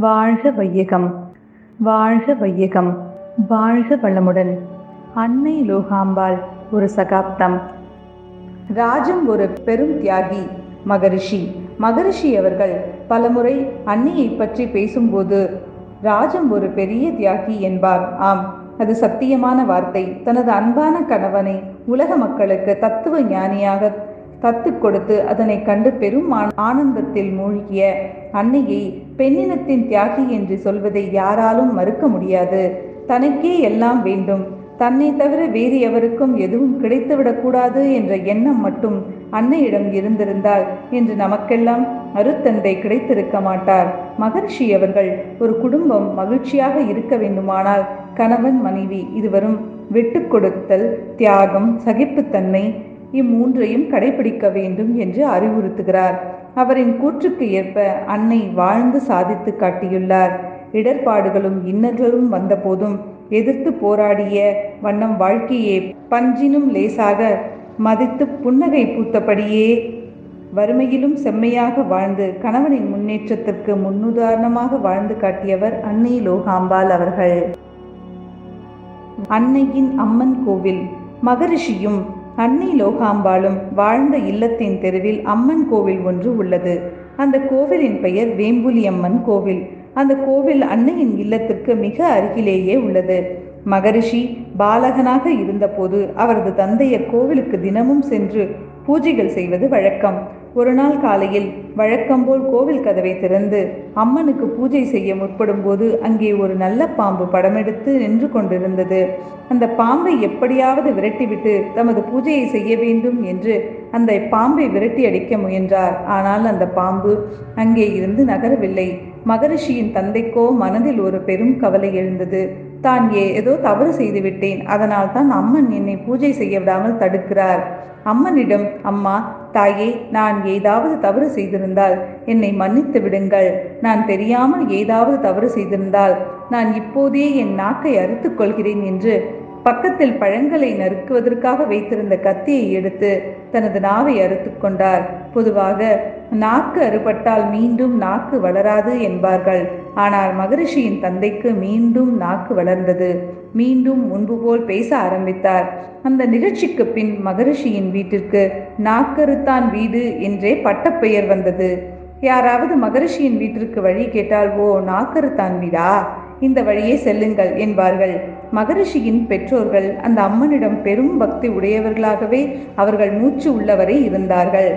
வாழ்க வையகம் வாழ்க வையகம் வாழ்க வளமுடன். அன்னை லோகாம்பாள் ஒரு சகாப்தம். ராஜம் ஒரு பெரும் தியாகி மகரிஷி. மகரிஷி அவர்கள் பலமுறை அன்னையை பற்றி பேசும்போது ராஜம் ஒரு பெரிய தியாகி என்பார் ஆம். அது சத்தியமான வார்த்தை. தனது அன்பான கணவனை உலக மக்களுக்கு தத்துவ ஞானியாக தத்து கொடுத்து அதனை கண்டு பெரும் ஆனந்தத்தில் மூழ்கிய அன்னையை பெண்ணினத்தின் தியாகி என்று சொல்வதை யாராலும் மறுக்க முடியாது. தனக்கே எல்லாம் வேண்டும். தன்னை தவிர வேறு எவருக்கும் எதுவும் கிடைத்துவிடக்கூடாது என்ற எண்ணம் மட்டும் அன்னையிடம் இருந்திருந்தால் என்று நமக்கெல்லாம் அருத்தந்தை கிடைத்திருக்க மாட்டார். மகர்ஷி அவர்கள் ஒரு குடும்பம் மகிழ்ச்சியாக இருக்க வேண்டுமானால் கணவன் மனைவி இருவரும் விட்டு கொடுத்தல் தியாகம் சகிப்புத்தன்மை இம்மூன்றையும் கடைபிடிக்க வேண்டும் என்று அறிவுறுத்துகிறார். அவரின் கூற்றுக்கு ஏற்ப அன்னை வாழ்ந்து சாதித்து காட்டியுள்ளார். இடர்பாடுகளும் இன்னல்களும் வந்தபோதும் எதிர்த்து போராடிய வண்ணம் வாழ்க்கையே பஞ்சினும் லேசாக மதித்து புன்னகை பூத்தபடியே வறுமையிலும் செம்மையாக வாழ்ந்து கணவனின் முன்னேற்றத்திற்கு முன்னுதாரணமாக வாழ்ந்து காட்டியவர் அன்னை லோகாம்பாள் அவர்கள். அன்னையின் அம்மன் கோவில் மகரிஷியும் அன்னை லோகாம்பாளும் வாழ்ந்த இல்லத்தின் தெருவில் அம்மன் கோவில் ஒன்று உள்ளது. அந்த கோவிலின் பெயர் வேம்புலி அம்மன் கோவில். அந்த கோவில் அன்னையின் இல்லத்திற்கு மிக அருகிலேயே உள்ளது. மகரிஷி பாலகனாக இருந்தபோது அவரது தந்தையர் கோவிலுக்கு தினமும் சென்று பூஜைகள் செய்வது வழக்கம். ஒரு நாள் காலையில் வழக்கம்போல் கோவில் கதவை திறந்து அம்மனுக்கு பூஜை செய்ய முற்படும் போது அங்கே ஒரு நல்ல பாம்பு படமெடுத்து நின்று கொண்டிருந்தது. அந்த பாம்பை எப்படியாவது விரட்டிவிட்டு தமது பூஜையை செய்ய வேண்டும் என்று அந்த பாம்பை விரட்டி அடிக்க முயன்றார். ஆனால் அந்த பாம்பு அங்கே இருந்து நகரவில்லை. மகரிஷியின் தந்தைக்கோ மனதில் ஒரு பெரும் கவலை எழுந்தது. தான் ஏதோ தவறு செய்து விட்டேன். அதனால் தான் அம்மன் என்னை பூஜை செய்ய விடாமல் தடுக்கிறார். அம்மனிடம் அம்மா தாயே நான் ஏதாவது தவறு செய்திருந்தால் என்னை மன்னித்து விடுங்கள். நான் தெரியாமல் ஏதாவது தவறு செய்திருந்தால் நான் இப்போதே என் நாக்கை அறுத்துக் கொள்கிறேன் என்று பக்கத்தில் பழங்களை நறுக்குவதற்காக வைத்திருந்த கத்தியை எடுத்து தனது நாவை அறுத்து கொண்டார். பொதுவாக நாக்கு அறுபட்டால் மீண்டும் நாக்கு வளராது என்பார்கள். ஆனால் மகரிஷியின் தந்தைக்கு மீண்டும் நாக்கு வளர்ந்தது. மீண்டும் முன்பு போல் பேச ஆரம்பித்தார். அந்த நிகழ்ச்சிக்கு பின் மகரிஷியின் வீட்டிற்கு நாக்கருத்தான் வீடு என்றே பட்டப்பெயர் வந்தது. யாராவது மகரிஷியின் வீட்டிற்கு வழி கேட்டால் ஓ நாக்கருத்தான் வீடா? இந்த வழியே செல்லுங்கள் என்பார்கள். மகரிஷியின் பெற்றோர்கள் அந்த அம்மனிடம் பெரும் பக்தி உடையவர்களாகவே அவர்கள் மூச்சு உள்ளவரை இருந்தார்கள்.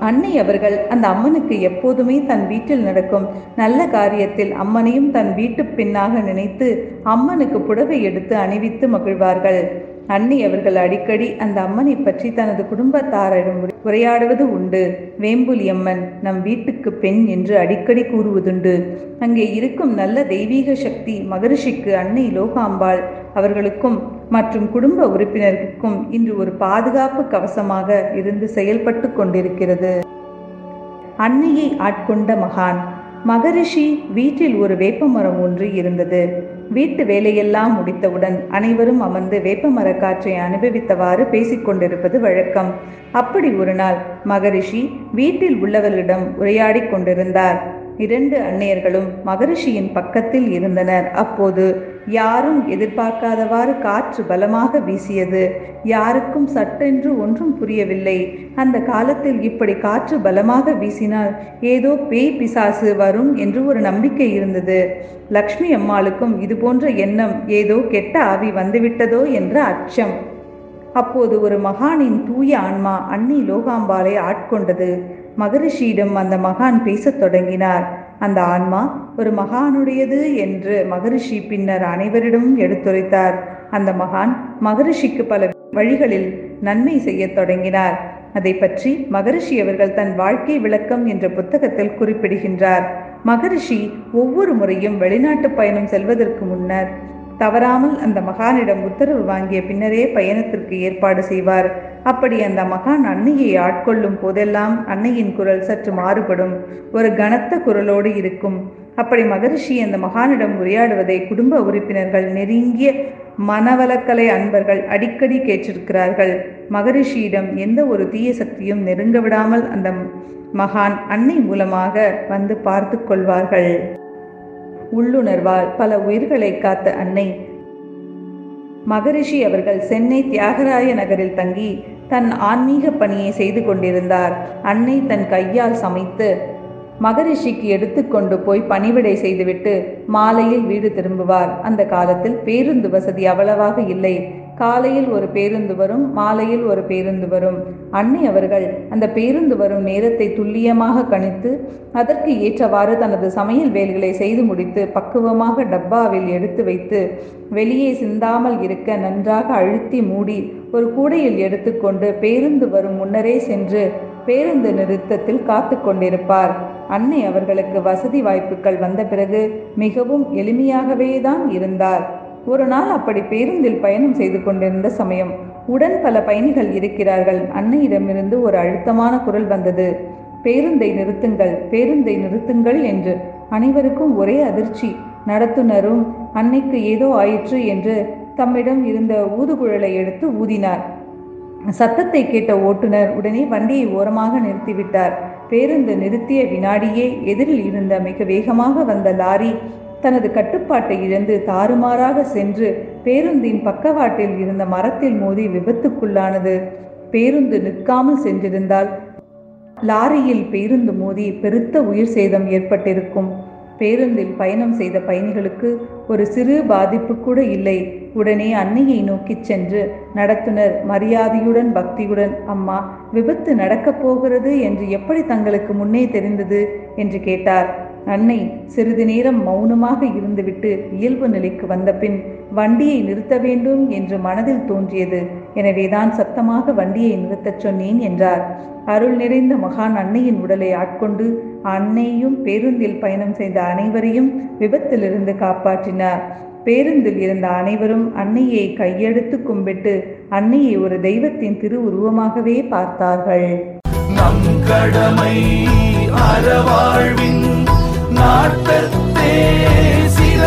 அன்னை அவர்கள் அந்த அம்மனுக்கு எப்போதுமே தன் வீட்டில் நடக்கும் நல்ல காரியத்தில் அம்மனையும் தன் வீட்டு பின்னாக நினைத்து அம்மனுக்கு புடவை எடுத்து அணிவித்து மகிழ்வார்கள். அன்னை அவர்கள் அடிக்கடி அந்த அம்மனை பற்றி தனது குடும்பத்தாரிடம் உரையாடுவது உண்டு. வேம்புலி அம்மன் நம் வீட்டுக்கு பெண் என்று அடிக்கடி கூறுவதுண்டு. அங்கே இருக்கும் நல்ல தெய்வீக சக்தி மகரிஷிக்கு அன்னை லோகாம்பாள் அவர்களுக்கும் மற்றும் குடும்ப உறுப்பினருக்கும் இன்று ஒரு பாதுகாப்பு கவசமாக இருந்து செயல்பட்டு கொண்டிருக்கிறது. அன்னையை ஆட்கொண்ட மகான். மகரிஷி வீட்டில் ஒரு வேப்பமரம் ஒன்று இருந்தது. வீட்டு வேலையெல்லாம் முடித்தவுடன் அனைவரும் அமர்ந்து வேப்ப காற்றை அனுபவித்தவாறு பேசிக்கொண்டிருப்பது வழக்கம். அப்படி ஒரு நாள் மகரிஷி வீட்டில் உள்ளவர்களிடம் உரையாடிக் கொண்டிருந்தார் இரண்டு அன்னையர்களும் மகரிஷியின் பக்கத்தில் இருந்தனர். அப்போது யாரும் எதிர்பார்க்காதவாறு காற்று பலமாக வீசியது. யாருக்கும் சட்டென்று ஒன்றும் புரியவில்லை. அந்த காலத்தில் இப்படி காற்று பலமாக வீசினால் ஏதோ பேய் பிசாசு வரும் என்று ஒரு நம்பிக்கை இருந்தது. லக்ஷ்மி அம்மாளுக்கும் இதுபோன்ற எண்ணம் ஏதோ கெட்ட ஆவி வந்துவிட்டதோ என்ற அச்சம். அப்போது ஒரு மகானின் தூய ஆன்மா அன்னி லோகாம்பாளை ஆட்கொண்டது. மகரிஷியிடம் அந்த மகான் பேசத் தொடங்கினார். அந்த ஆன்மா ஒரு மகானுடையது என்று மகரிஷி பின்னர் அனைவரிடமும் எடுத்துரைத்தார். அந்த மகான் மகரிஷிக்கு பல வழிகளில் நன்மை செய்யத் தொடங்கினார். அதை பற்றி மகரிஷி அவர்கள் தன் வாழ்க்கை விளக்கம் என்ற புத்தகத்தில் குறிப்பிடுகின்றார். மகரிஷி ஒவ்வொரு முறையும் வெளிநாட்டு பயணம் செல்வதற்கு முன்னர் தவறாமல் அந்த மகானிடம் உத்தரவு வாங்கிய பின்னரே பயணத்திற்கு ஏற்பாடு செய்வார். அப்படி அந்த மகான் அன்னையை ஆட்கொள்ளும் போதெல்லாம் அன்னையின் குரல் சற்று மாறுபடும். ஒரு கனத்த குரலோடு இருக்கும். அப்படி மகரிஷி அந்த மகானிடம் உரையாடுவதை குடும்ப உறுப்பினர்கள் நெருங்கிய மனவளக்கலை அன்பர்கள் அடிக்கடி கேட்டிருக்கிறார்கள். மகரிஷியிடம் எந்த ஒரு தீய சக்தியும் நெருங்க விடாமல் அந்த மகான் அன்னை மூலமாக வந்து பார்த்து கொள்வார்கள். உள்ளுணர்வால் பல உயிர்களை காத்த அன்னை மகரிஷி அவர்கள் சென்னை தியாகராய நகரில் தங்கி தன் ஆன்மீக பணியை செய்து கொண்டிருந்தார். அன்னை தன் கையால் சமைத்து மகரிஷிக்கு எடுத்துக்கொண்டு போய் பணிவிடை செய்துவிட்டு மாலையில் வீடு திரும்புவார். அந்த காலத்தில் பேருந்து வசதி அவ்வளவாக இல்லை. காலையில் ஒரு பேருந்து வரும் மாலையில் ஒரு பேருந்து வரும். அன்னை அவர்கள் அந்த பேருந்து வரும் நேரத்தை துல்லியமாக கணித்து அதற்கு ஏற்றவாறு தனது சமையல் வேலைகளை செய்து முடித்து பக்குவமாக டப்பாவில் எடுத்து வைத்து வெளியே சிந்தாமல் இருக்க நன்றாக அழுத்தி மூடி ஒரு கூடையில் எடுத்துக்கொண்டு பேருந்து வரும் முன்னரே சென்று பேருந்து நிறுத்தத்தில் காத்து கொண்டிருப்பார். அன்னை அவர்களுக்கு வசதி வாய்ப்புகள் வந்த பிறகு மிகவும் எளிமையாகவே தான் இருந்தார். ஒரு நாள் அப்படி பேருந்தில் பயணம் செய்து கொண்டிருந்த சமயம் உடன் பல பயணிகள் இருக்கிறார்கள். அன்னையிடமிருந்து ஒரு அழுத்தமான குரல் வந்தது. பேருந்தை நிறுத்துங்கள் பேருந்தை நிறுத்துங்கள் என்று. அனைவருக்கும் ஒரே அதிர்ச்சி. நடத்துனரும் அன்னைக்கு ஏதோ ஆயிற்று என்று தம்மிடம் இருந்த ஊதுகுழலை எடுத்து ஊதினார். சத்தத்தை கேட்ட ஓட்டுநர் உடனே வண்டியை ஓரமாக நிறுத்திவிட்டார். பேருந்து நிறுத்திய வினாடியே எதிரில் இருந்த மிக வேகமாக வந்த லாரி தனது கட்டுப்பாட்டை இழந்து தாறுமாறாக சென்று பேருந்தின் பக்கவாட்டில் இருந்த மரத்தில் மோதி விபத்துக்குள்ளானது. பேருந்து நிற்காமல் சென்றிருந்தால் லாரியில் பேருந்து மோதி பெருத்த உயிர் சேதம் ஏற்பட்டிருக்கும். பேருந்தில் பயணம் செய்த பயணிகளுக்கு ஒரு சிறு பாதிப்பு கூட இல்லை. உடனே அன்னையை நோக்கிச் சென்று நடத்துனர் மரியாதையுடன் பக்தியுடன் அம்மா விபத்து நடக்கப் போகிறது என்று எப்படி தங்களுக்கு முன்னே தெரிந்தது? என்று கேட்டார். அன்னை சிறிது நேரம் மௌனமாக இருந்துவிட்டு இயல்பு நிலைக்கு வந்த பின் வண்டியை நிறுத்த வேண்டும் என்று மனதில் தோன்றியது. எனவேதான் சத்தமாக வண்டியை நிறுத்தச் சொன்னேன் என்றார். அருள் நிறைந்த மகான் அன்னையின் உடலை ஆட்கொண்டு அன்னையும் பேருந்தில் பயணம் செய்த அனைவரையும் விபத்திலிருந்து காப்பாற்றினார். பேருந்தில் இருந்த அனைவரும் அன்னையை கையெடுத்து கும்பிட்டு அன்னையை ஒரு தெய்வத்தின் திரு உருவமாகவே பார்த்தார்கள். நம் கடமை அறவாழ்வின் நாட்டத்தே சில